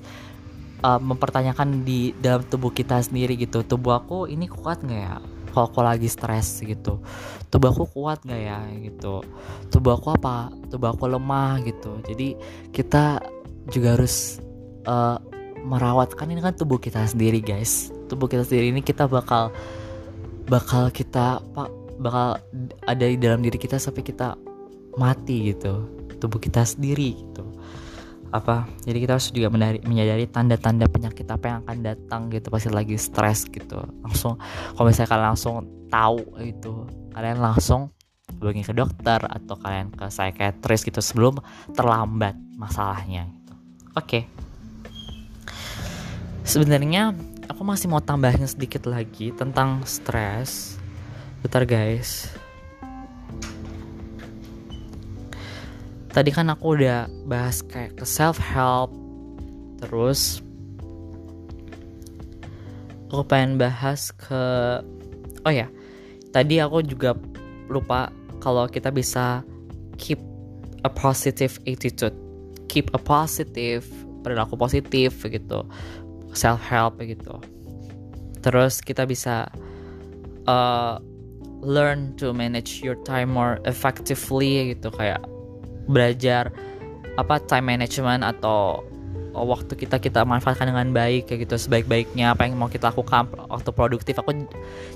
uh, mempertanyakan di dalam tubuh kita sendiri gitu. Tubuh aku ini kuat nggak ya kalau aku lagi stres gitu? Tubuh aku kuat nggak ya gitu? Tubuh aku apa? Tubuh aku lemah gitu. Jadi kita juga harus uh, merawatkan ini kan tubuh kita sendiri guys. Tubuh kita sendiri ini kita bakal bakal kita pak bakal ada di dalam diri kita sampai kita mati gitu. Tubuh kita sendiri gitu. Apa? Jadi kita harus juga menyadari, menyadari tanda-tanda penyakit apa yang akan datang gitu pasti lagi stres gitu. Langsung kalau misalnya kalian langsung tahu itu kalian langsung pergi ke dokter atau kalian ke psikiatris gitu sebelum terlambat masalahnya gitu. oke. okay. Sebenarnya aku masih mau tambahin sedikit lagi tentang stres. Bentar guys. Tadi kan aku udah bahas kayak ke self help terus aku pengen bahas ke oh ya tadi aku juga lupa kalau kita bisa keep a positive attitude. Keep a positive perilaku positif gitu self help gitu. Terus kita bisa uh, learn to manage your time more effectively gitu. Kayak belajar apa time management atau waktu kita kita manfaatkan dengan baik kayak gitu. Sebaik-baiknya apa yang mau kita lakukan waktu produktif. Aku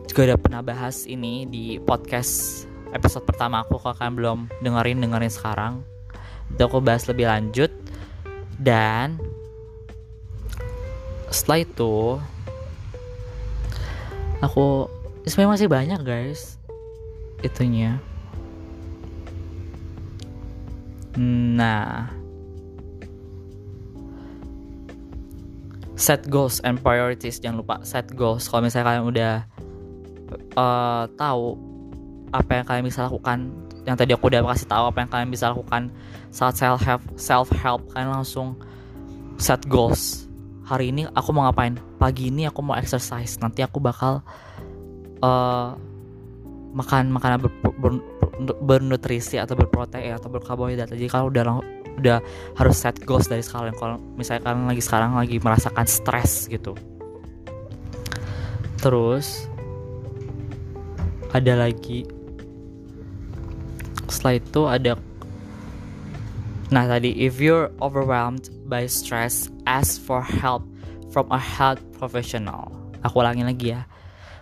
juga udah pernah bahas ini di podcast episode pertama aku. Kalau kalian belum dengerin dengerin sekarang. Itu aku bahas lebih lanjut. Dan setelah itu aku sebenarnya masih banyak guys itunya Nah, set goals and priorities jangan lupa set goals. Kalau misalnya kalian udah uh, tahu apa yang kalian bisa lakukan, yang tadi aku udah kasih tahu apa yang kalian bisa lakukan saat self help, self help kalian langsung set goals. Hari ini aku mau ngapain? Pagi ini aku mau exercise. Nanti aku bakal uh, makan makanan ber, ber, bernutrisi atau berprotein atau berkarbohidrat jadi kalau udah udah harus set goals dari sekarang kalau misalnya kalian lagi sekarang lagi merasakan stres gitu terus ada lagi setelah itu ada nah tadi if you're overwhelmed by stress ask for help from a health professional. Aku ulangi lagi ya.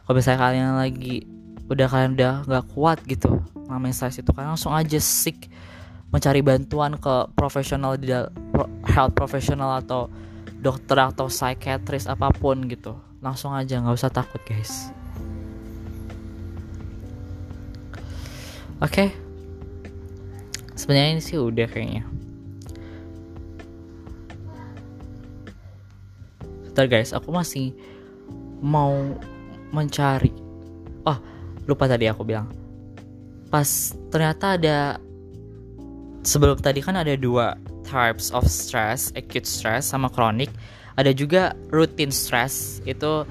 Kalau misalnya kalian lagi udah kalian udah nggak kuat gitu namanya stres itu kan langsung aja seek mencari bantuan ke profesional di health profesional atau dokter atau psikiatris apa pun gitu. Langsung aja nggak usah takut guys. Oke. Okay. sebenarnya ini sih udah kayaknya Bentar guys aku masih mau mencari oh lupa tadi aku bilang pas ternyata ada sebelum tadi kan ada dua types of stress, acute stress sama chronic. Ada juga routine stress itu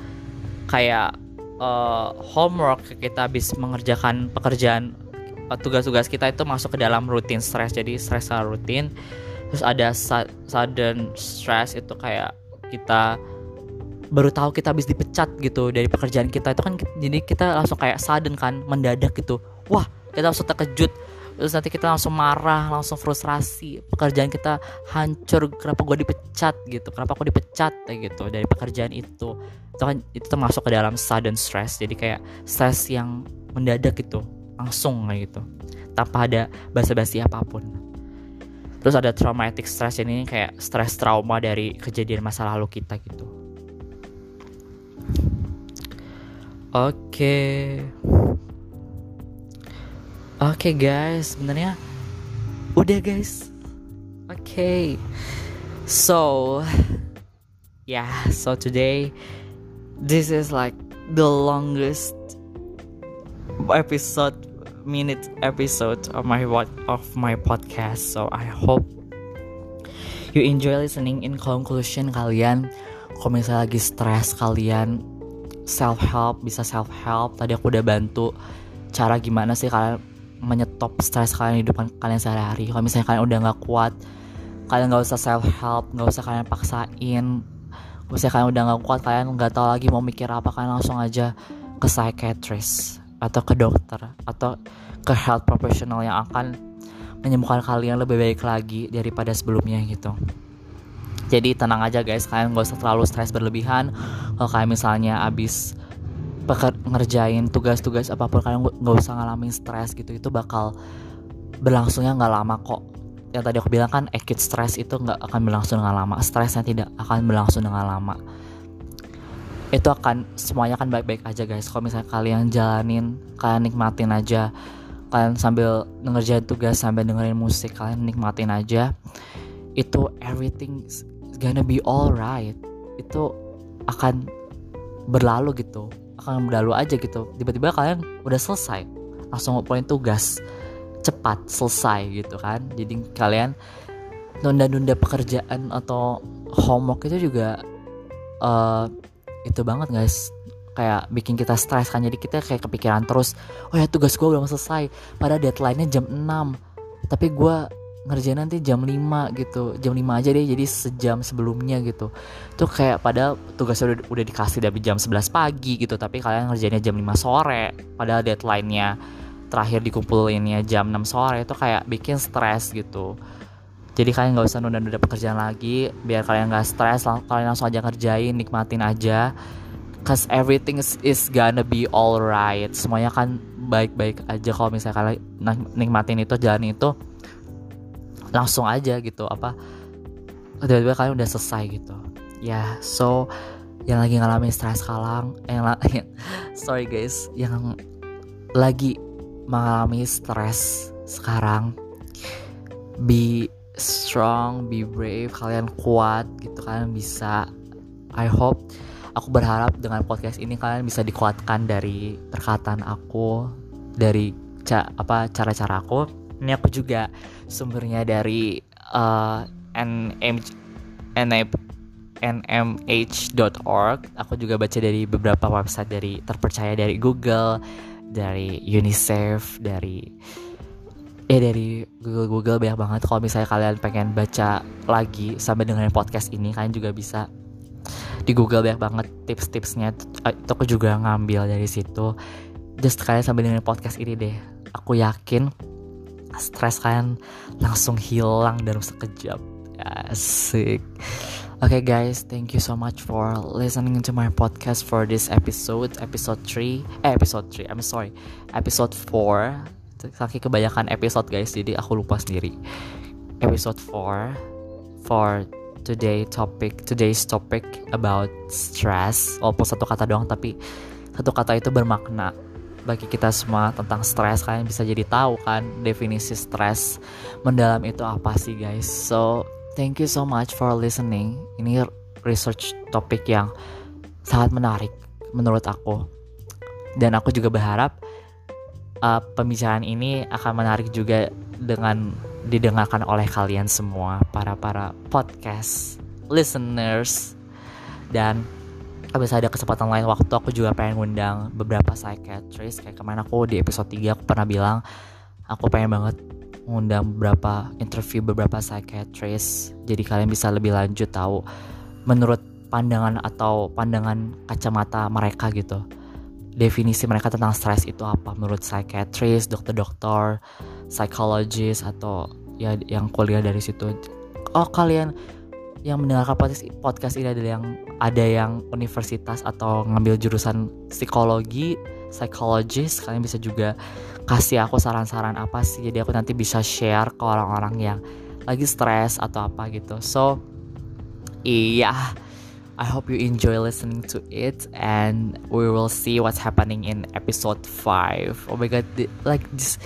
kayak uh, homework kita habis mengerjakan pekerjaan uh, tugas-tugas kita itu masuk ke dalam routine stress. Jadi stress rutin. Terus ada sudden stress itu kayak kita baru tahu kita habis dipecat gitu dari pekerjaan kita itu kan jadi kita langsung kayak sudden kan mendadak gitu. Wah kita langsung terkejut. Terus nanti kita langsung marah langsung frustrasi. Pekerjaan kita hancur kenapa gue dipecat gitu kenapa aku dipecat kayak gitu dari pekerjaan itu. Itu kan itu termasuk ke dalam sudden stress jadi kayak stress yang mendadak gitu langsung kayak gitu tanpa ada basa-basi apa pun. Terus ada traumatic stress ini kayak stress trauma dari kejadian masa lalu kita gitu oke okay. Oke okay, guys, sebenarnya udah guys. Oke. Okay. So yeah, so today this is like the longest episode minute episode of my what of my podcast. So I hope you enjoy listening. In conclusion, kalian kalau misalnya lagi stres kalian self help bisa self help. Tadi aku udah bantu cara gimana sih kalian menyetop stres kalian di depan kalian sehari-hari. Kalau misalnya kalian udah nggak kuat kalian nggak usah self help nggak usah kalian paksain. Misalnya kalian udah nggak kuat kalian nggak tahu lagi mau mikir apa kalian langsung aja ke psychiatrist atau ke dokter atau ke health professional yang akan menyembuhkan kalian lebih baik lagi daripada sebelumnya gitu jadi tenang aja guys kalian gak usah terlalu stres berlebihan. Kalau kalian misalnya abis ngerjain tugas-tugas apa pun kalian nggak usah ngalamin stres gitu itu bakal berlangsungnya nggak lama kok. Yang tadi aku bilang kan acute stress itu nggak akan berlangsung dengan lama. Stresnya tidak akan berlangsung dengan lama. Itu akan semuanya akan baik-baik aja guys. Kalau misalnya kalian jalanin kalian nikmatin aja. Kalian sambil ngerjain tugas sambil dengerin musik kalian nikmatin aja. Itu everything gonna be alright itu akan berlalu gitu. Akan berlalu aja gitu. Tiba-tiba kalian udah selesai. Langsung ngumpulin tugas cepat selesai gitu kan. Jadi kalian nunda-nunda pekerjaan atau homework itu juga uh, itu banget guys. Kayak bikin kita stres kan. Jadi kita kayak kepikiran terus oh ya tugas gue belum selesai. Pada deadline-nya jam 6 tapi gue ngerjain nanti jam 5 gitu. Jam 5 aja deh jadi sejam sebelumnya gitu. Tuh kayak pada tugasnya udah, udah dikasih dari jam 11 pagi gitu tapi kalian ngerjainnya jam 5 sore padahal deadline-nya terakhir dikumpulinnya jam 6 sore itu kayak bikin stres gitu. Jadi kalian nggak usah nunda-nunda pekerjaan lagi biar kalian nggak stres lang kalian langsung aja ngerjain nikmatin aja. Cause everything is, is gonna be alright. Semuanya kan baik-baik aja. Kalau misalnya kalian nikmatin itu jalan itu langsung aja gitu apa tiba-tiba kalian udah selesai gitu. Ya yeah, so yang lagi ngalamin stres kalang yang sorry guys yang lagi mengalami stres sekarang be strong be brave kalian kuat gitu kalian bisa I hope aku berharap dengan podcast ini kalian bisa dikuatkan dari perkataan aku dari ca apa cara-cara aku ini aku juga sumbernya dari uh, nm nmh.org aku juga baca dari beberapa website dari terpercaya dari Google dari UNICEF dari eh dari Google Google banyak banget. Kalau misalnya kalian pengen baca lagi sampai dengan podcast ini kalian juga bisa di Google banyak banget tips-tipsnya. Itu aku juga ngambil dari situ. Just kalian sampai dengan podcast ini deh. Aku yakin stres kalian langsung hilang dalam sekejap asik. Oke okay, guys thank you so much for listening to my podcast for this episode episode 3 eh episode 3 I'm sorry. Episode 4 saking kebanyakan episode guys jadi aku lupa sendiri. Episode 4 for today topic today's topic about stress. Walaupun satu kata doang tapi satu kata itu bermakna bagi kita semua tentang stres. Kalian bisa jadi tahu kan definisi stres mendalam itu apa sih guys. So thank you so much for listening. Ini research topik yang sangat menarik menurut aku. Dan aku juga berharap uh, pembicaraan ini akan menarik juga dengan didengarkan oleh kalian semua para para podcast listeners. Dan misalnya ada kesempatan lain waktu aku juga pengen ngundang beberapa psychiatrist kayak kemarin aku di episode 3 aku pernah bilang aku pengen banget ngundang beberapa interview beberapa psychiatrist jadi kalian bisa lebih lanjut tahu menurut pandangan atau pandangan kacamata mereka gitu. Definisi mereka tentang stres itu apa? Menurut psychiatrist dokter-dokter psychologist atau ya yang kuliah dari situ. Oh kalian yang mendengarkan podcast podcast ini adalah yang ada yang universitas atau ngambil jurusan psikologi psychologist. Kalian bisa juga kasih aku saran-saran apa sih jadi aku nanti bisa share ke orang-orang yang lagi stres atau apa gitu. So iya I hope you enjoy listening to it and we will see what's happening in episode 5 oh my god like this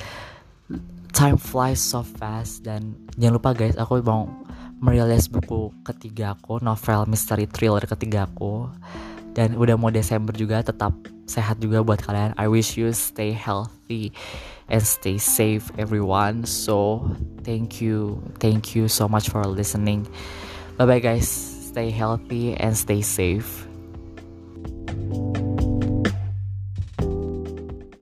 time flies so fast dan jangan lupa guys aku mau merilis buku ketiga aku novel mystery thriller ketiga aku. Dan udah mau Desember juga tetap sehat juga buat kalian. I wish you stay healthy and stay safe everyone. So thank you thank you so much for listening. Bye bye guys. Stay healthy and stay safe